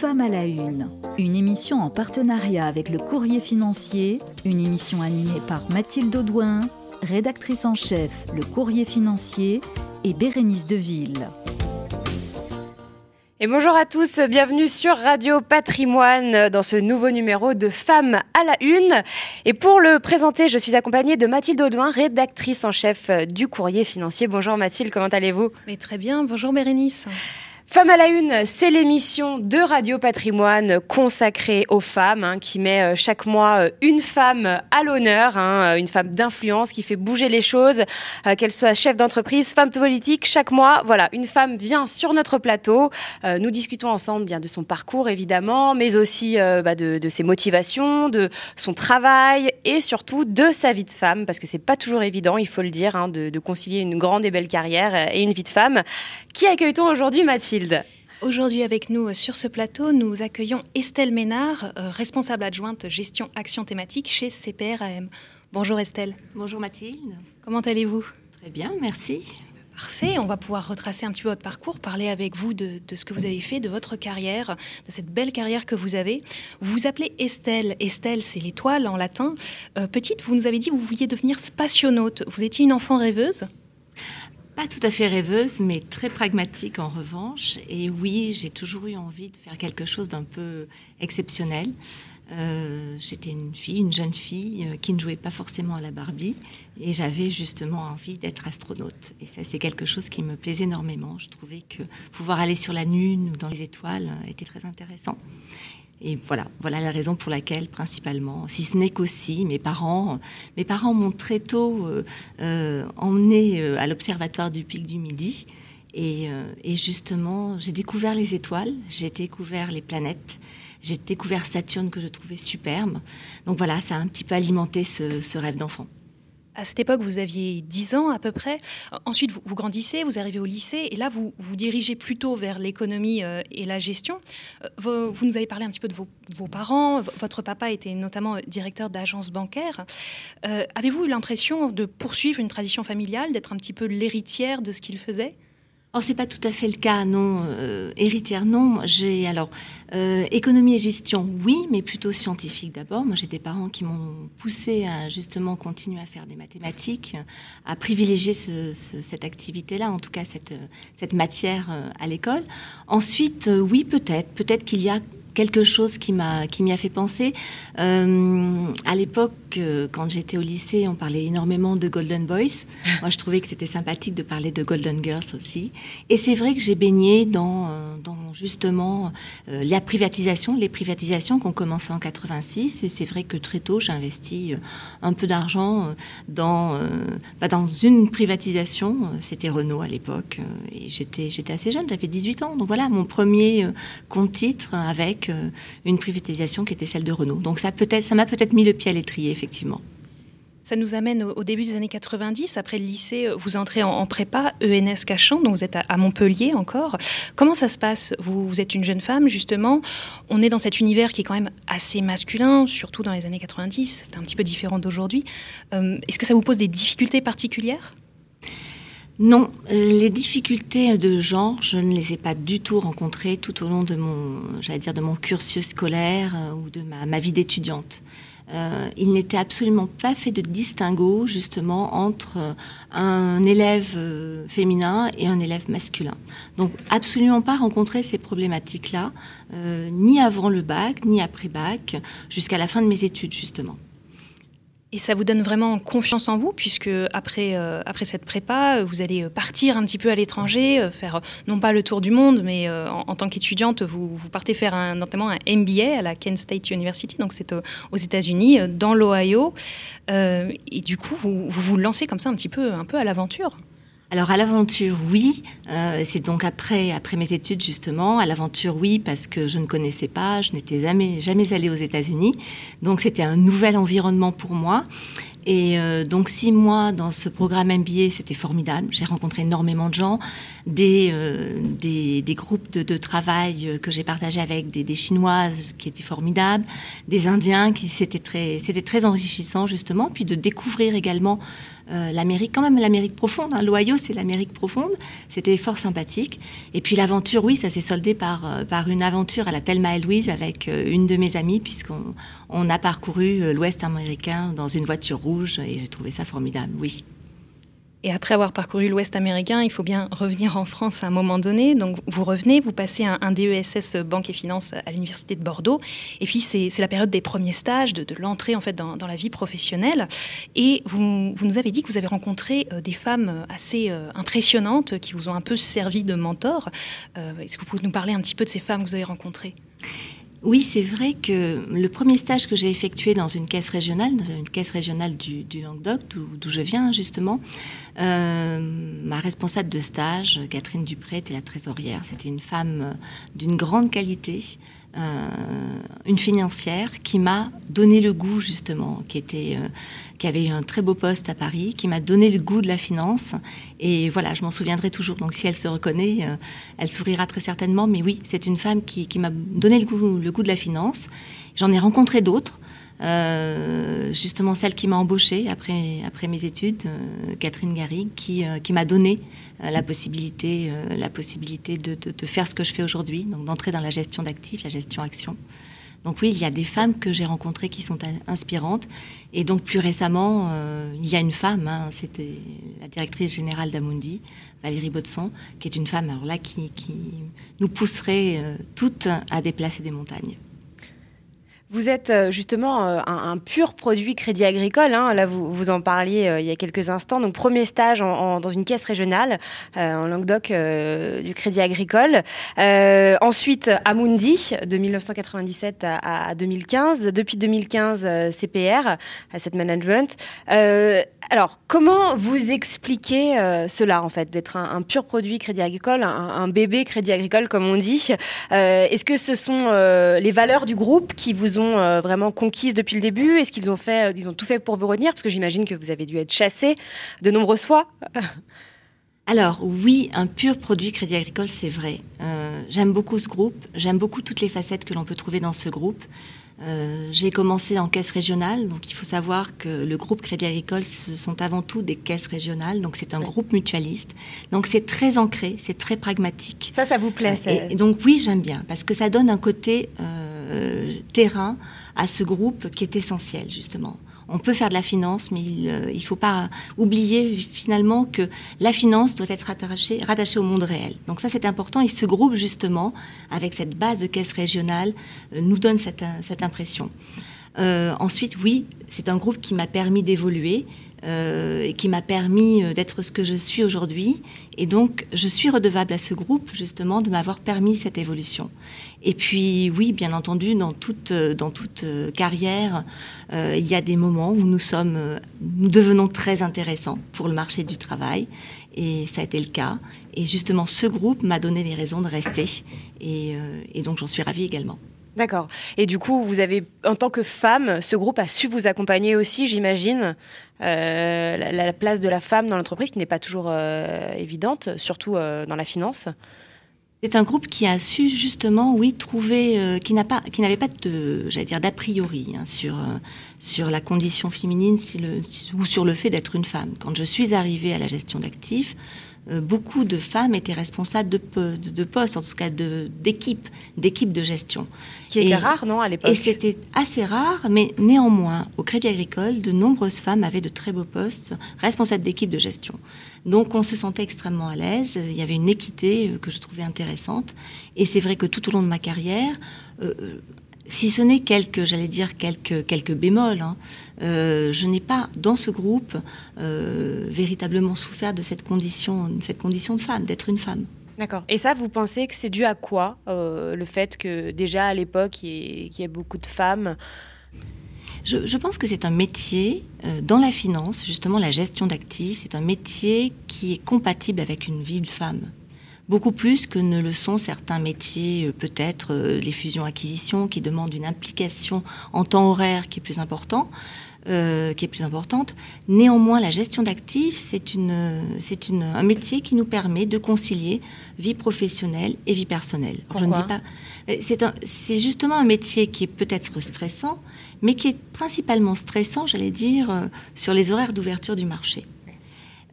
Femmes à la Une, une émission en partenariat avec le Courrier Financier, une émission animée par Mathilde Audouin, rédactrice en chef Le Courrier Financier et Bérénice Deville. Et bonjour à tous, bienvenue sur Radio Patrimoine dans ce nouveau numéro de Femmes à la Une. Et pour le présenter, je suis accompagnée de Mathilde Audouin, rédactrice en chef du Courrier Financier. Bonjour Mathilde, comment allez-vous? Mais Très bien, bonjour Bérénice. Femme à la Une, c'est l'émission de Radio Patrimoine consacrée aux femmes, hein, qui met euh, chaque mois euh, une femme à l'honneur, hein, euh, une femme d'influence qui fait bouger les choses, qu'elle soit chef d'entreprise, femme politique. Chaque mois, voilà, une femme vient sur notre plateau. nous discutons ensemble bien de son parcours évidemment, mais aussi bah, de, de, ses motivations, de son travail et surtout de sa vie de femme, parce que c'est pas toujours évident, il faut le dire, hein, de, de concilier une grande et belle carrière et une vie de femme. Qui accueille-t-on aujourd'hui, Mathilde? Aujourd'hui avec nous euh, sur ce plateau, nous accueillons Estelle Ménard, euh, responsable adjointe gestion action thématique chez CPRAM. Bonjour Estelle. Bonjour Mathilde. Comment allez-vous? Très bien, merci. Parfait, on va pouvoir retracer un petit peu votre parcours, parler avec vous de, ce que vous avez fait, de votre carrière, de cette belle carrière que vous avez. Vous vous appelez Estelle. Estelle, c'est l'étoile en latin. Euh, petite, vous nous avez dit que vous vouliez devenir spationaute. Vous étiez une enfant rêveuse? Pas tout à fait rêveuse, mais très pragmatique en revanche. Et oui, j'ai toujours eu envie de faire quelque chose d'un peu exceptionnel. Euh, j'étais une fille, une jeune fille euh, qui ne jouait pas forcément à la Barbie et j'avais justement envie d'être astronaute. Et ça, c'est quelque chose qui me plaisait énormément. Je trouvais que pouvoir aller sur la Lune ou dans les étoiles était très intéressant. Et voilà, voilà la raison pour laquelle, principalement, si ce n'est qu'aussi, mes parents, mes parents m'ont très tôt euh, euh emmené euh, à l'observatoire du Pic du Midi. Et, euh, et justement, j'ai découvert les étoiles, j'ai découvert les planètes, j'ai découvert Saturne que je trouvais superbe. Donc voilà, ça a un petit peu alimenté ce rêve d'enfant. À cette époque, vous aviez 10 ans à peu près. Ensuite, vous, grandissez, vous arrivez au lycée, et là, vous vous dirigez plutôt vers l'économie euh, et la gestion. Euh, vous, nous avez parlé un petit peu de vos, parents. Votre papa était notamment directeur d'agence bancaire. Euh, avez-vous eu l'impression de poursuivre une tradition familiale, d'être un petit peu l'héritière de ce qu'il faisait? Or, c'est pas tout à fait le cas, non. Euh, héritière, non. J'ai alors euh, économie et gestion, oui, mais plutôt scientifique d'abord. Moi, j'ai des parents qui m'ont poussé à justement continuer à faire des mathématiques, à privilégier ce, cette activité-là, en tout cas cette, cette matière euh, à l'école. Ensuite, euh, oui, peut-être, peut-être qu'il y a quelque chose qui m'a qui m'y a fait penser. Euh, à l'époque, euh, quand j'étais au lycée, on parlait énormément de Golden Boys. Moi, je trouvais que c'était sympathique de parler de Golden Girls aussi. Et c'est vrai que j'ai baigné dans, euh, dans justement euh, la privatisation, les privatisations qui ont commencé en 86. Et c'est vrai que très tôt, j'ai investi un peu d'argent dans bah, dans une privatisation. C'était Renault à l'époque, et j'étais j'étais assez jeune, j'avais 18 ans. Donc voilà, mon premier compte titre avec euh, une privatisation qui était celle de Renault. Donc ça peut-être, ça m'a peut-être mis le pied à l'étrier, effectivement. Ça nous amène au, début des années 90. Après le lycée, euh, vous entrez en, prépa ENS Cachan, donc vous êtes à, Montpellier encore. Comment ça se passe? Vous, êtes une jeune femme, justement. On est dans cet univers qui est quand même assez masculin, surtout dans les années 90. C'est un petit peu différent d'aujourd'hui. Euh, est-ce que ça vous pose des difficultés particulières? Non, les difficultés de genre, je ne les ai pas du tout rencontrées tout au long de mon, j'allais dire, de mon cursus scolaire euh, ou de ma, vie d'étudiante. Euh, il n'était absolument pas fait de distinguo justement entre euh, un élève féminin et un élève masculin. Donc absolument pas rencontré ces problématiques-là, ni avant le bac, ni après bac, jusqu'à la fin de mes études justement. Et ça vous donne vraiment confiance en vous, puisque après, euh, cette prépa, vous allez partir un petit peu à l'étranger, euh, faire non pas le tour du monde, mais euh, en, tant qu'étudiante, vous, vous, partez faire un, notamment un MBA à la Kent State University, donc c'est aux États-Unis, dans l'Ohio. et du coup, vous, vous vous lancez comme ça un petit peu, un peu à l'aventure. Alors à l'aventure, oui. Euh, c'est donc après, après mes études justement. À l'aventure, oui, parce que je ne connaissais pas, je n'étais jamais, jamais allée aux États-Unis. Donc c'était un nouvel environnement pour moi. Et euh, donc six mois dans ce programme MBA, c'était formidable. J'ai rencontré énormément de gens, des, euh, des, des, groupes de, de travail que j'ai partagé avec des, des, Chinoises qui étaient formidables, des Indiens qui c'était très, c'était très enrichissant justement, puis de découvrir également l'Amérique, quand même l'Amérique profonde. Hein. L'Ohio, c'est l'Amérique profonde. C'était fort sympathique. Et puis l'aventure, oui, ça s'est soldé par, par une aventure à la Thelma et Louise avec une de mes amies, puisqu'on on a parcouru l'Ouest américain dans une voiture rouge et j'ai trouvé ça formidable, oui. Et après avoir parcouru l'Ouest américain, il faut bien revenir en France à un moment donné. Donc vous revenez, vous passez un, DESS Banque et Finance à l'Université de Bordeaux. Et puis c'est la période des premiers stages, de, l'entrée en fait dans, la vie professionnelle. Et vous, nous avez dit que vous avez rencontré euh, des femmes assez euh, impressionnantes qui vous ont un peu servi de mentor. Euh, est-ce que vous pouvez nous parler un petit peu de ces femmes que vous avez rencontrées? Oui, c'est vrai que le premier stage que j'ai effectué dans une caisse régionale, dans une caisse régionale du, Languedoc, d'où je viens justement, euh, ma responsable de stage, Catherine Dupré, était la trésorière. C'était une femme d'une grande qualité, euh, une financière qui m'a donné le goût justement, qui était, euh, qui avait eu un très beau poste à Paris, qui m'a donné le goût de la finance. Et voilà, je m'en souviendrai toujours. Donc si elle se reconnaît, euh, elle sourira très certainement. Mais oui, c'est une femme qui, qui m'a donné le goût, le goût de la finance. J'en ai rencontré d'autres. Euh, justement celle qui m'a embauchée après, après mes études, euh, Catherine Garrigue, qui, qui m'a donné la possibilité, la possibilité de, de, de, faire ce que je fais aujourd'hui, donc d'entrer dans la gestion d'actifs, la gestion action. Donc oui, il y a des femmes que j'ai rencontrées qui sont inspirantes. Et donc plus récemment, euh, il y a une femme, hein, c'était la directrice générale d'Amundi, Valérie Botson, qui est une femme alors là qui, nous pousserait euh, toutes à déplacer des montagnes. Vous êtes euh, justement euh, un, pur produit crédit agricole. Hein. Là, vous, vous en parliez euh, il y a quelques instants. Donc, premier stage dans une caisse régionale en Languedoc du crédit agricole. ensuite, Amundi, de 1997 à, 2015. Depuis 2015, CPR, Asset Management. alors, comment vous expliquez cela, en fait, d'être un, pur produit crédit agricole, un, un, bébé crédit agricole, comme on dit? Est-ce que ce sont les valeurs du groupe qui vous ont euh, vraiment conquises depuis le début Est-ce qu'ils ont fait, euh, ils ont tout fait pour vous retenir Parce que j'imagine que vous avez dû être chassé de nombreuses fois. Alors oui, un pur produit Crédit Agricole, c'est vrai. Euh, j'aime beaucoup ce groupe, j'aime beaucoup toutes les facettes que l'on peut trouver dans ce groupe. j'ai commencé en caisse régionale, donc il faut savoir que le groupe Crédit Agricole, ce sont avant tout des caisses régionales, donc c'est un groupe mutualiste. Donc c'est très ancré, c'est très pragmatique. Ça, ça vous plaît et, donc oui, j'aime bien, parce que ça donne un côté euh, terrain à ce groupe qui est essentiel, justement. On peut faire de la finance, mais il ne euh, faut pas oublier finalement que la finance doit être rattachée, rattachée au monde réel. Donc ça, c'est important. Et ce groupe, justement, avec cette base de caisse régionale, euh, nous donne cette, cette impression. Ensuite, oui, c'est un groupe qui m'a permis d'évoluer. Euh, et qui m'a permis euh, d'être ce que je suis aujourd'hui. Et donc, je suis redevable à ce groupe, justement, de m'avoir permis cette évolution. Et puis, oui, bien entendu, dans toute, euh, dans toute carrière, il y a des moments où nous, sommes, nous devenons très intéressants pour le marché du travail. Et ça a été le cas. Et justement, ce groupe m'a donné les raisons de rester. Et, et donc, j'en suis ravie également. D'accord. Et du coup, vous avez, en tant que femme, ce groupe a su vous accompagner aussi, j'imagine, euh, la, place de la femme dans l'entreprise qui n'est pas toujours euh, évidente, surtout euh, dans la finance. C'est un groupe qui a su justement, oui, trouver, qui n'a pas, qui n'avait pas j'allais dire, d'a priori hein, sur sur la condition féminine ou sur le fait d'être une femme. Quand je suis arrivée à la gestion d'actifs, beaucoup de femmes étaient responsables de, de, postes, en tout cas d'équipes, d'équipes de gestion. Qui était rare, non, à l'époque Et c'était assez rare, mais néanmoins, au Crédit Agricole, de nombreuses femmes avaient de très beaux postes, responsables d'équipes de gestion. Donc on se sentait extrêmement à l'aise, il y avait une équité euh, que je trouvais intéressante. Et c'est vrai que tout au long de ma carrière, euh, si ce n'est quelques, j'allais dire quelques, quelques bémols, hein, euh, je n'ai pas dans ce groupe euh, véritablement souffert de cette condition, cette condition de femme, d'être une femme. D'accord. Et ça, vous pensez que c'est dû à quoi euh, Le fait que déjà à l'époque, il y, ait beaucoup de femmes? Je, je, pense que c'est un métier dans la finance, justement la gestion d'actifs, c'est un métier qui est compatible avec une vie de femme beaucoup plus que ne le sont certains métiers, euh, peut-être euh, les fusions-acquisitions, qui demandent une implication en temps horaire qui est plus important. Euh, qui est plus importante. Néanmoins, la gestion d'actifs, c'est une, c'est une, un métier qui nous permet de concilier vie professionnelle et vie personnelle. je ne dis pas. C'est, un, c'est justement un métier qui est peut-être stressant, mais qui est principalement stressant, j'allais dire, sur les horaires d'ouverture du marché.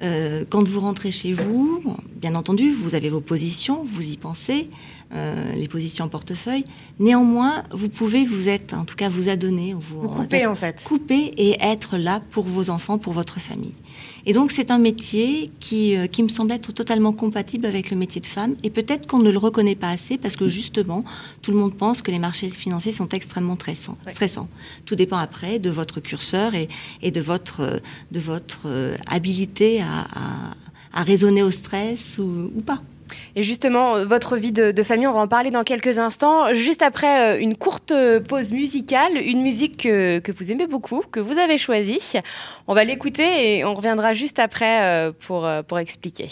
Euh, quand vous rentrez chez vous, bien entendu, vous avez vos positions, vous y pensez, euh, les positions en portefeuille. Néanmoins, vous pouvez vous être, en tout cas, vous adonner, vous, vous couper en fait, couper et être là pour vos enfants, pour votre famille. Et donc, c'est un métier qui, euh, qui me semble être totalement compatible avec le métier de femme. Et peut-être qu'on ne le reconnaît pas assez parce que justement, tout le monde pense que les marchés financiers sont extrêmement stressants. stressants. Tout dépend après de votre curseur et, et de votre, de votre habilité à, à, à raisonner au stress ou, ou pas. Et justement, votre vie de, famille, on va en parler dans quelques instants. Juste après euh, une courte pause musicale, une musique que, vous aimez beaucoup, que vous avez choisie. On va l'écouter et on reviendra juste après euh, pour, euh, pour expliquer.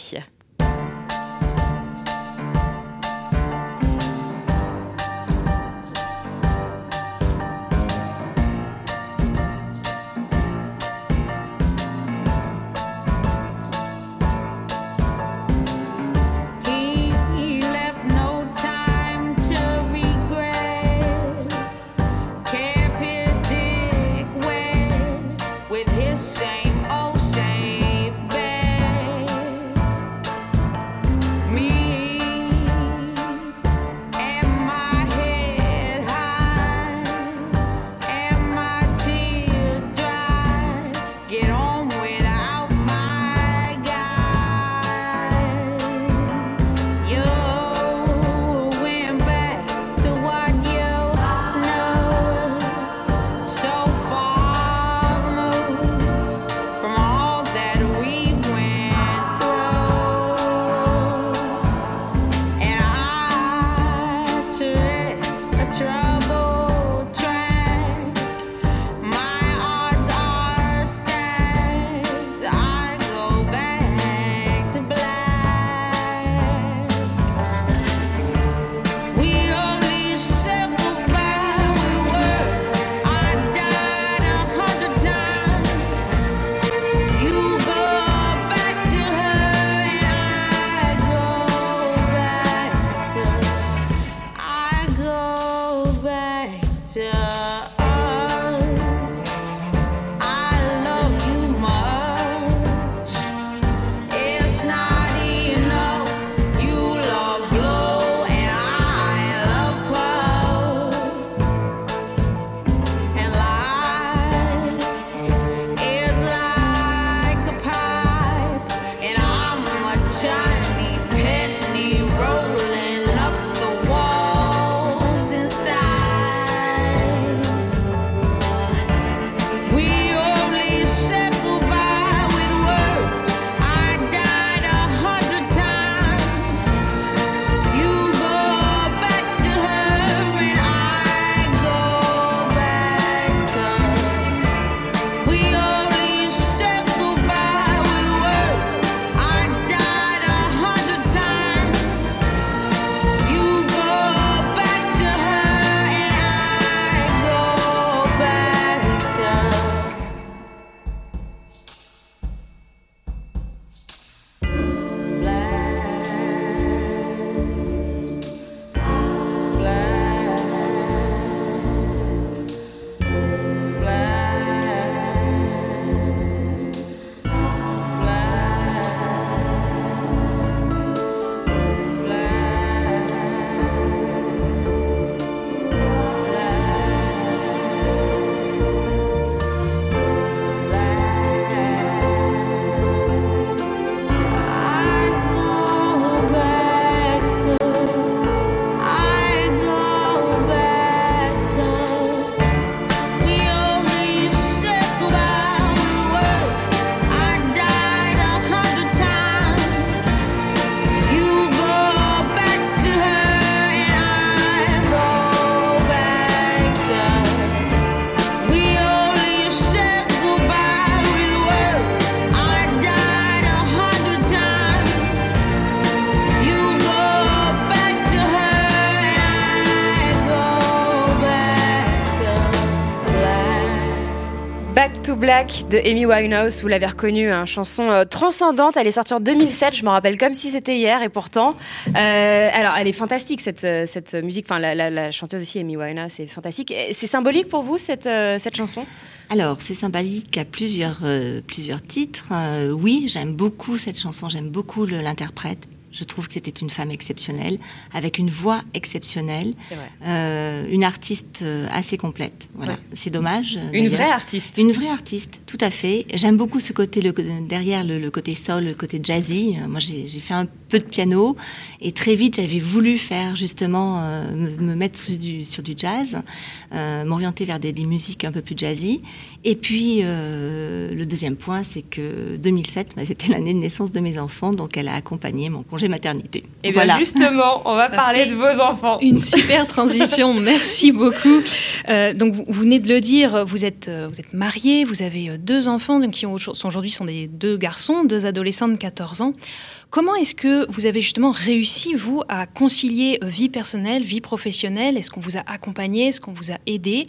Black de Amy Winehouse, vous l'avez reconnue, une hein, chanson euh, transcendante. Elle est sortie en 2007, je me rappelle comme si c'était hier, et pourtant, euh, alors elle est fantastique cette, euh, cette musique. Enfin, la, chanteuse aussi, Amy Winehouse, c'est fantastique. C'est symbolique pour vous cette, cette chanson? Alors, c'est symbolique à plusieurs, plusieurs titres. oui, j'aime beaucoup cette chanson, j'aime beaucoup l'interprète. Je trouve que c'était une femme exceptionnelle, avec une voix exceptionnelle, euh, une artiste euh, assez complète. Voilà, c'est dommage. Euh, une vraie artiste. Une vraie artiste, tout à fait. J'aime beaucoup ce côté le, derrière le, côté soul, le côté jazzy. Moi, j'ai fait un peu de piano et très vite, j'avais voulu faire justement me, mettre sur du, sur du jazz, m'orienter vers des, des, musiques un peu plus jazzy. Et puis, le deuxième point, c'est que 2007, bah, c'était l'année de naissance de mes enfants, donc elle a accompagné mon congé maternité. Et bien justement, on va parler de vos enfants. Une super transition, merci beaucoup. Euh, donc vous, venez de le dire, vous êtes, euh, vous êtes marié, vous avez euh, deux enfants qui ont, sont aujourd'hui sont des deux garçons, deux adolescents de 14 ans. Comment est-ce que vous avez justement réussi, vous, à concilier vie personnelle, vie professionnelle? Est-ce qu'on vous a accompagné Est-ce qu'on vous a aidé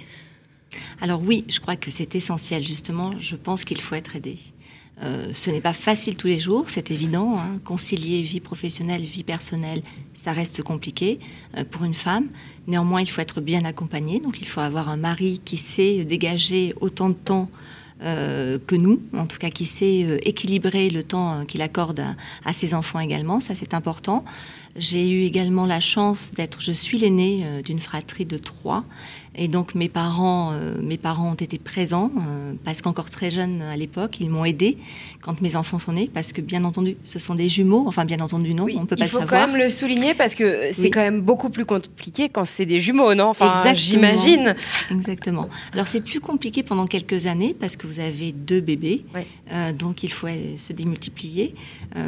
alors oui, je crois que c'est essentiel justement. Je pense qu'il faut être aidé. Euh, ce n'est pas facile tous les jours, c'est évident. Hein. Concilier vie professionnelle, vie personnelle, ça reste compliqué euh, pour une femme. Néanmoins, il faut être bien accompagné. Donc, il faut avoir un mari qui sait dégager autant de temps euh, que nous, en tout cas qui sait équilibrer le temps qu'il accorde à, ses enfants également. Ça, c'est important. J'ai eu également la chance d'être, je suis l'aînée d'une fratrie de trois et donc mes parents, euh, mes parents ont été présents euh, parce qu'encore très jeunes à l'époque, ils m'ont aidé quand mes enfants sont nés parce que bien entendu, ce sont des jumeaux. Enfin bien entendu non, on peut pas le savoir. Il faut quand même le souligner parce que c'est quand même beaucoup plus compliqué quand c'est des jumeaux, non? Enfin, j'imagine. Exactement. Alors c'est plus compliqué pendant quelques années parce que vous avez deux bébés, euh, donc il faut se démultiplier.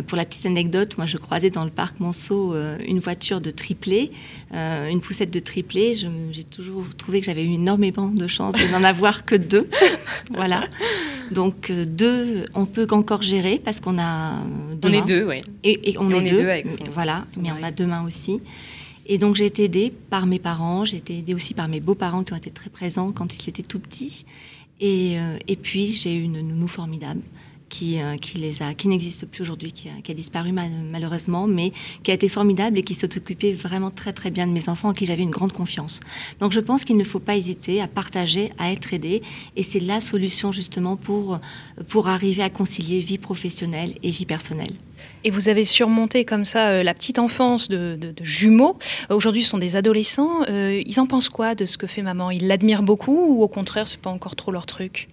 pour la petite anecdote, moi je croisais dans le parc Monceau une voiture de triplé, une poussette de triplé. J'ai toujours trouvé que j'avais eu énormément de chance de n'en avoir que deux. voilà. Donc euh, deux, on peut encore gérer parce qu'on a deux. On est deux, oui. Et, on, est, deux. avec voilà, mais on a deux mains aussi. Et donc j'ai été aidée par mes parents, j'ai été aidée aussi par mes beaux-parents qui ont été très présents quand ils étaient tout petits. Et, euh, et puis j'ai eu une nounou formidable qui, euh, qui, les a, qui n'existe plus aujourd'hui, qui a, disparu malheureusement, mais qui a été formidable et qui s'est occupé vraiment très très bien de mes enfants en qui j'avais une grande confiance. Donc je pense qu'il ne faut pas hésiter à partager, à être aidé, et c'est la solution justement pour, pour arriver à concilier vie professionnelle et vie personnelle. Et vous avez surmonté comme ça euh, la petite enfance de, de, jumeaux. Aujourd'hui, ce sont des adolescents. Euh, ils en pensent quoi de ce que fait maman? Ils l'admirent beaucoup ou au contraire, c'est pas encore trop leur truc?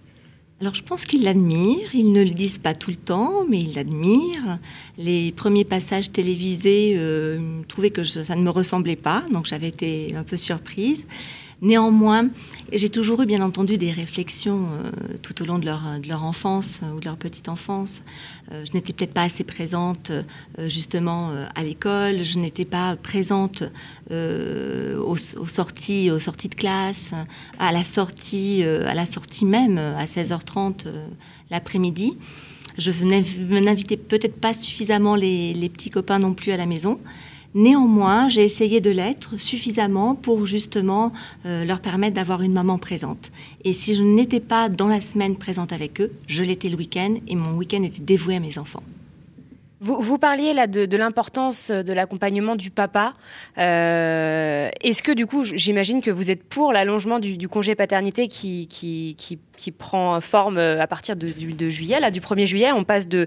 Alors je pense qu'ils l'admirent, ils ne le disent pas tout le temps, mais ils l'admirent. Les premiers passages télévisés euh, trouvaient que ça ne me ressemblait pas, donc j'avais été un peu surprise. Néanmoins, j'ai toujours eu bien entendu des réflexions euh, tout au long de leur, enfance euh, ou de leur petite enfance. Euh, je n'étais peut-être pas assez présente justement à l'école, je n'étais pas présente aux, sorties, aux sorties de classe, à la sortie, à la sortie même à 16h30 l'après-midi. Je n'invitais peut-être pas suffisamment les petits copains non plus à la maison. Néanmoins, j'ai essayé de l'être suffisamment pour justement euh, leur permettre d'avoir une maman présente. Et si je n'étais pas dans la semaine présente avec eux, je l'étais le week-end et mon week-end était dévoué à mes enfants. Vous, parliez là de, l'importance de l'accompagnement du papa. Euh, est-ce que du coup, j'imagine que vous êtes pour l'allongement du, congé paternité qui, qui, prend forme euh, à partir de, juillet, là, du 1er juillet. On passe de,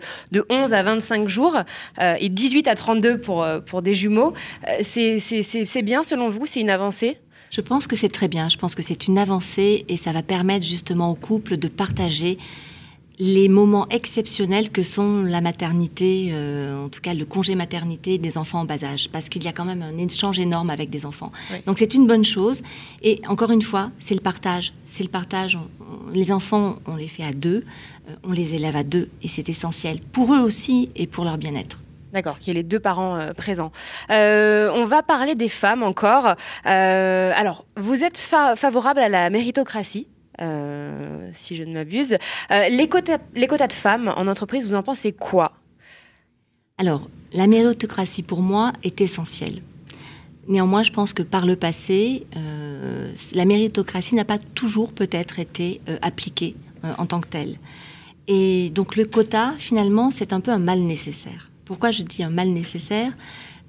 11 à 25 jours euh, et 18 à 32 pour, pour des jumeaux. c'est bien selon vous? C'est une avancée? Je pense que c'est très bien. Je pense que c'est une avancée et ça va permettre justement au couple de partager les moments exceptionnels que sont la maternité, euh, en tout cas le congé maternité des enfants en bas âge, parce qu'il y a quand même un échange énorme avec des enfants. Donc c'est une bonne chose. Et encore une fois, c'est le partage. C'est le partage. les enfants, on les fait à deux, euh, on les élève à deux, et c'est essentiel pour eux aussi et pour leur bien-être. D'accord, qu'il y ait les deux parents euh, présents. on va parler des femmes encore. alors, vous êtes favorable à la méritocratie? euh, si je ne m'abuse. Euh, les, quotas, de femmes en entreprise, vous en pensez quoi? Alors, la méritocratie pour moi est essentielle. Néanmoins, je pense que par le passé, euh, la méritocratie n'a pas toujours peut-être été appliquée en tant que tel. Et donc le quota, finalement, c'est un peu un mal nécessaire. Pourquoi je dis un mal nécessaire?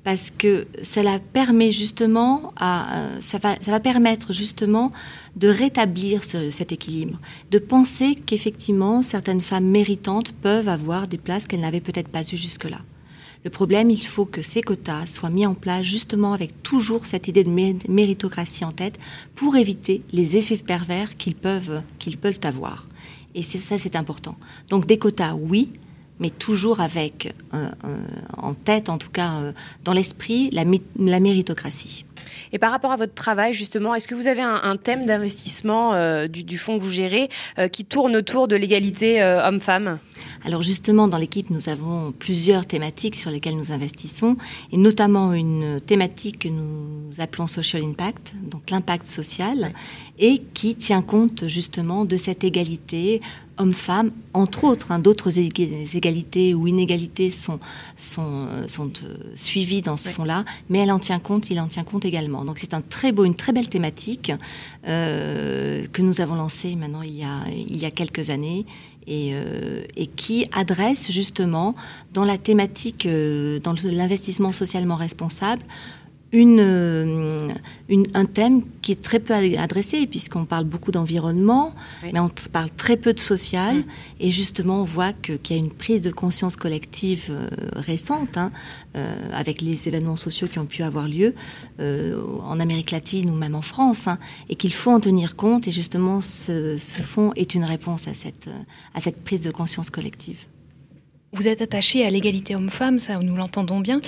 Parce que cela permet justement à, ça va, ça va permettre justement de rétablir cet équilibre, de penser qu'effectivement certaines femmes méritantes peuvent avoir des places qu'elles n'avaient peut-être pas eues jusque-là. Le problème, il faut que ces quotas soient mis en place justement avec toujours cette idée de méritocratie en tête pour éviter les effets pervers qu'ils peuvent, qu'ils peuvent avoir. Et ça, c'est important. Donc des quotas, oui, mais toujours avec euh, euh, en tête, en tout cas euh, dans l'esprit, la, la, méritocratie. Et par rapport à votre travail, justement, est-ce que vous avez un, thème d'investissement du, du, fonds que vous gérez qui tourne autour de l'égalité homme-femme? Alors justement, dans l'équipe, nous avons plusieurs thématiques sur lesquelles nous investissons, et notamment une thématique que nous appelons Social Impact, donc l'impact social, et qui tient compte justement de cette égalité hommes-femmes, entre autres, hein, d'autres égalités ou inégalités sont, sont, sont euh, suivies dans ce fonds-là, mais elle en tient compte, il en tient compte également. Donc c'est un très beau, une très belle thématique euh, que nous avons lancée maintenant il y a, il y a quelques années et, euh, et, qui adresse justement dans la thématique, dans l'investissement socialement responsable, une, euh, une, un thème qui est très peu adressé, puisqu'on parle beaucoup d'environnement, mais on parle très peu de social. Mm. Et justement, on voit qu'il y a une prise de conscience collective euh, récente, hein, euh, avec les événements sociaux qui ont pu avoir lieu en Amérique latine ou même en France, hein, et qu'il faut en tenir compte. Et justement, ce, ce fonds est une réponse à cette, à cette prise de conscience collective. Vous êtes attaché à l'égalité homme-femme, ça nous l'entendons bien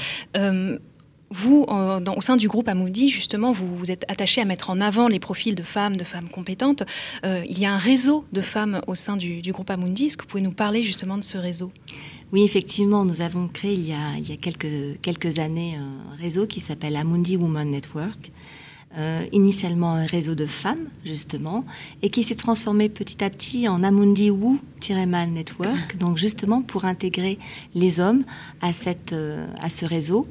vous, au sein du groupe Amoudi, justement, vous, vous êtes attaché à mettre en avant les profils de femmes, de femmes compétentes. Euh, il y a un réseau de femmes au sein du, groupe Amundi. Est-ce que vous pouvez nous parler justement de ce réseau? Oui, effectivement, nous avons créé il y a, il y a quelques, quelques années un réseau qui s'appelle Amundi Women Network. Euh, initialement un réseau de femmes, justement, et qui s'est transformé petit à petit en Amundi Wu-Man Network, donc justement pour intégrer les hommes à, cette, euh, à ce réseau.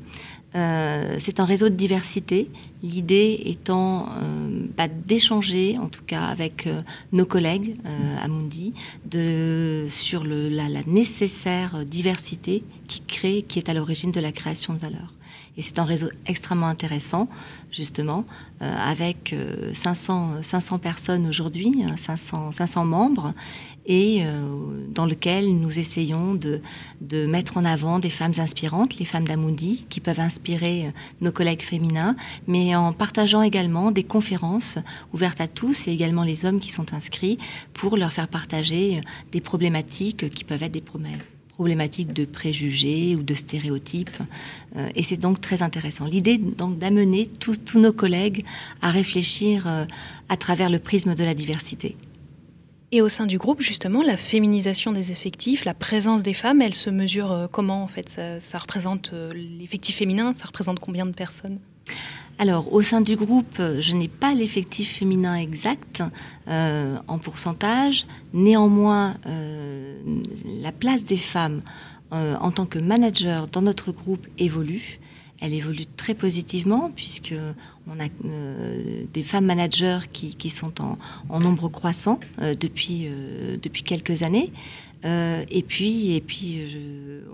Euh, c'est un réseau de diversité, l'idée étant euh, bah, d'échanger, en tout cas avec euh, nos collègues à Mundi, de, sur le, la, la, nécessaire diversité qui crée, qui est à l'origine de la création de valeur. Et c'est un réseau extrêmement intéressant, justement, avec 500, 500 personnes aujourd'hui, 500, 500 membres, et euh, dans lequel nous essayons de, de, mettre en avant des femmes inspirantes, les femmes d'Amundi, qui peuvent inspirer euh, nos collègues féminins, mais en partageant également des conférences ouvertes à tous et également les hommes qui sont inscrits pour leur faire partager euh, des problématiques qui peuvent être des problématiques de préjugés ou de stéréotypes. et c'est donc très intéressant. L'idée donc d'amener tous, tous, nos collègues à réfléchir à travers le prisme de la diversité. Et au sein du groupe, justement, la féminisation des effectifs, la présence des femmes, elle se mesure euh, comment en fait ça, représente euh, l'effectif féminin, ça représente combien de personnes? Alors, au sein du groupe, euh, je n'ai pas l'effectif féminin exact en pourcentage. Néanmoins, la place des femmes en tant que manager dans notre groupe évolue elle évolue très positivement puisque on a euh, des femmes managers qui, qui sont en, en, nombre croissant euh, depuis euh, depuis quelques années. et puis et puis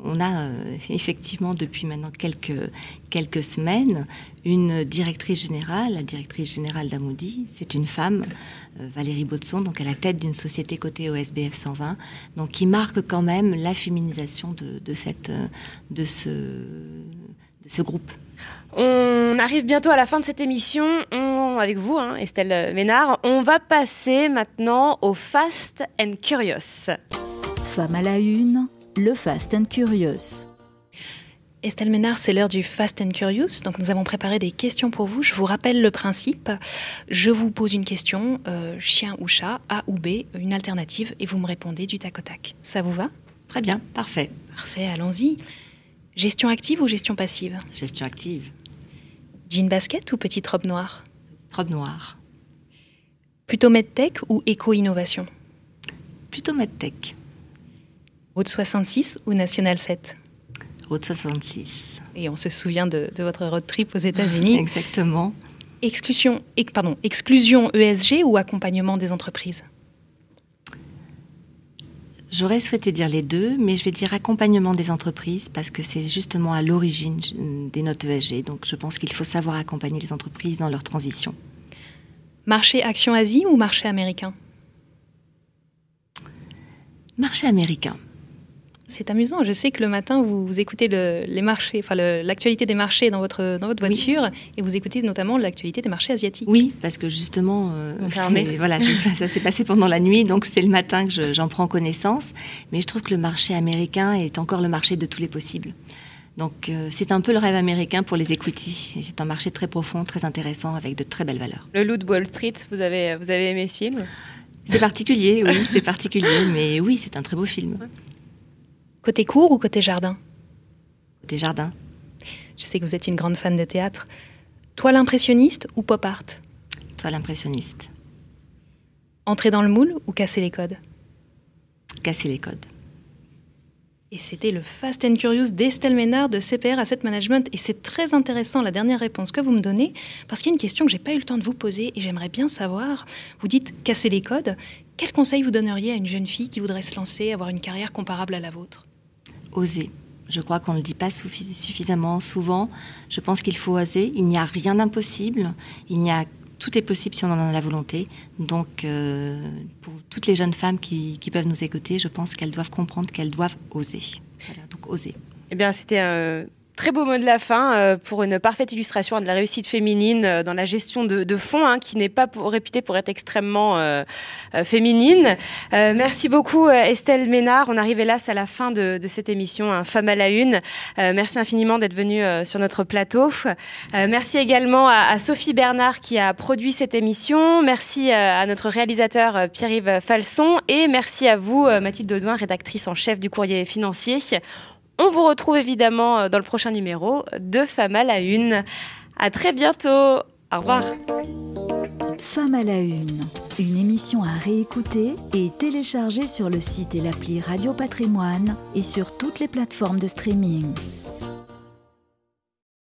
on a effectivement depuis maintenant quelques quelques semaines une directrice générale, la directrice générale d'Amoudi, c'est une femme. Valérie Baudson, donc à la tête d'une société cotée au SBF 120, donc qui marque quand même la féminisation de, de cette, de ce, ce groupe. On arrive bientôt à la fin de cette émission. avec vous, hein, Estelle Ménard, on va passer maintenant au Fast and Curious. Femme à la une, le Fast and Curious. Estelle Ménard, c'est l'heure du Fast and Curious. Donc, nous avons préparé des questions pour vous. Je vous rappelle le principe. Je vous pose une question, euh, chien ou chat, A ou B, une alternative, et vous me répondez du tac au tac. Ça vous va? Très bien, parfait. Parfait, allons-y. Gestion active ou gestion passive? Gestion active. Jean basket ou petite robe noire? Robe noire. Plutôt medtech ou éco-innovation? Plutôt medtech. Route 66 ou National 7 Route 66. Et on se souvient de, votre road trip aux États-Unis. Exactement. Exclusion, pardon, exclusion ESG ou accompagnement des entreprises? J'aurais souhaité dire les deux, mais je vais dire accompagnement des entreprises parce que c'est justement à l'origine des notes ESG. Donc je pense qu'il faut savoir accompagner les entreprises dans leur transition. Marché Action Asie ou marché américain? Marché américain. C'est amusant. Je sais que le matin, vous, écoutez les marchés, enfin l'actualité des marchés dans votre, dans votre voiture et vous écoutez notamment l'actualité des marchés asiatiques. Oui, parce que justement, euh, voilà, ça, s'est passé pendant la nuit, donc c'est le matin que j'en prends connaissance. Mais je trouve que le marché américain est encore le marché de tous les possibles. Donc euh, c'est un peu le rêve américain pour les equity. Et c'est un marché très profond, très intéressant, avec de très belles valeurs. Le de Wall Street, vous avez, vous avez aimé ce film? C'est particulier, oui, c'est particulier, mais oui, c'est un très beau film. Côté cours ou côté jardin Côté jardin. Je sais que vous êtes une grande fan de théâtre. Toile impressionniste ou pop art Toile impressionniste. Entrer dans le moule ou casser les codes Casser les codes. Et c'était le Fast and Curious d'Estelle Ménard de CPR Asset Management. Et c'est très intéressant la dernière réponse que vous me donnez, parce qu'il y a une question que j'ai pas eu le temps de vous poser et j'aimerais bien savoir. Vous dites casser les codes. Quel conseil vous donneriez à une jeune fille qui voudrait se lancer, avoir une carrière comparable à la vôtre? Oser. Je crois qu'on ne le dit pas suffisamment souvent. Je pense qu'il faut oser. Il n'y a rien d'impossible. Il n'y a tout est possible si on en a la volonté. Donc, euh, pour toutes les jeunes femmes qui, peuvent nous écouter, je pense qu'elles doivent comprendre qu'elles doivent oser. Donc oser. Eh bien, c'était un Très beau mot de la fin euh, pour une parfaite illustration de la réussite féminine euh, dans la gestion de, fonds, hein, qui n'est pas réputée pour être extrêmement euh, féminine. merci beaucoup Estelle Ménard. On arrive hélas à la fin de, cette émission, un Femme à la Une. merci infiniment d'être venue sur notre plateau. merci également à, Sophie Bernard qui a produit cette émission. Merci à notre réalisateur Pierre-Yves Falson et merci à vous Mathilde Audouin, rédactrice en chef du courrier financier. On vous retrouve évidemment euh, dans le prochain numéro de Femme à la Une. À très bientôt. Au revoir. Femme à la Une, une émission à réécouter et télécharger sur le site et l'appli Radio Patrimoine et sur toutes les plateformes de streaming.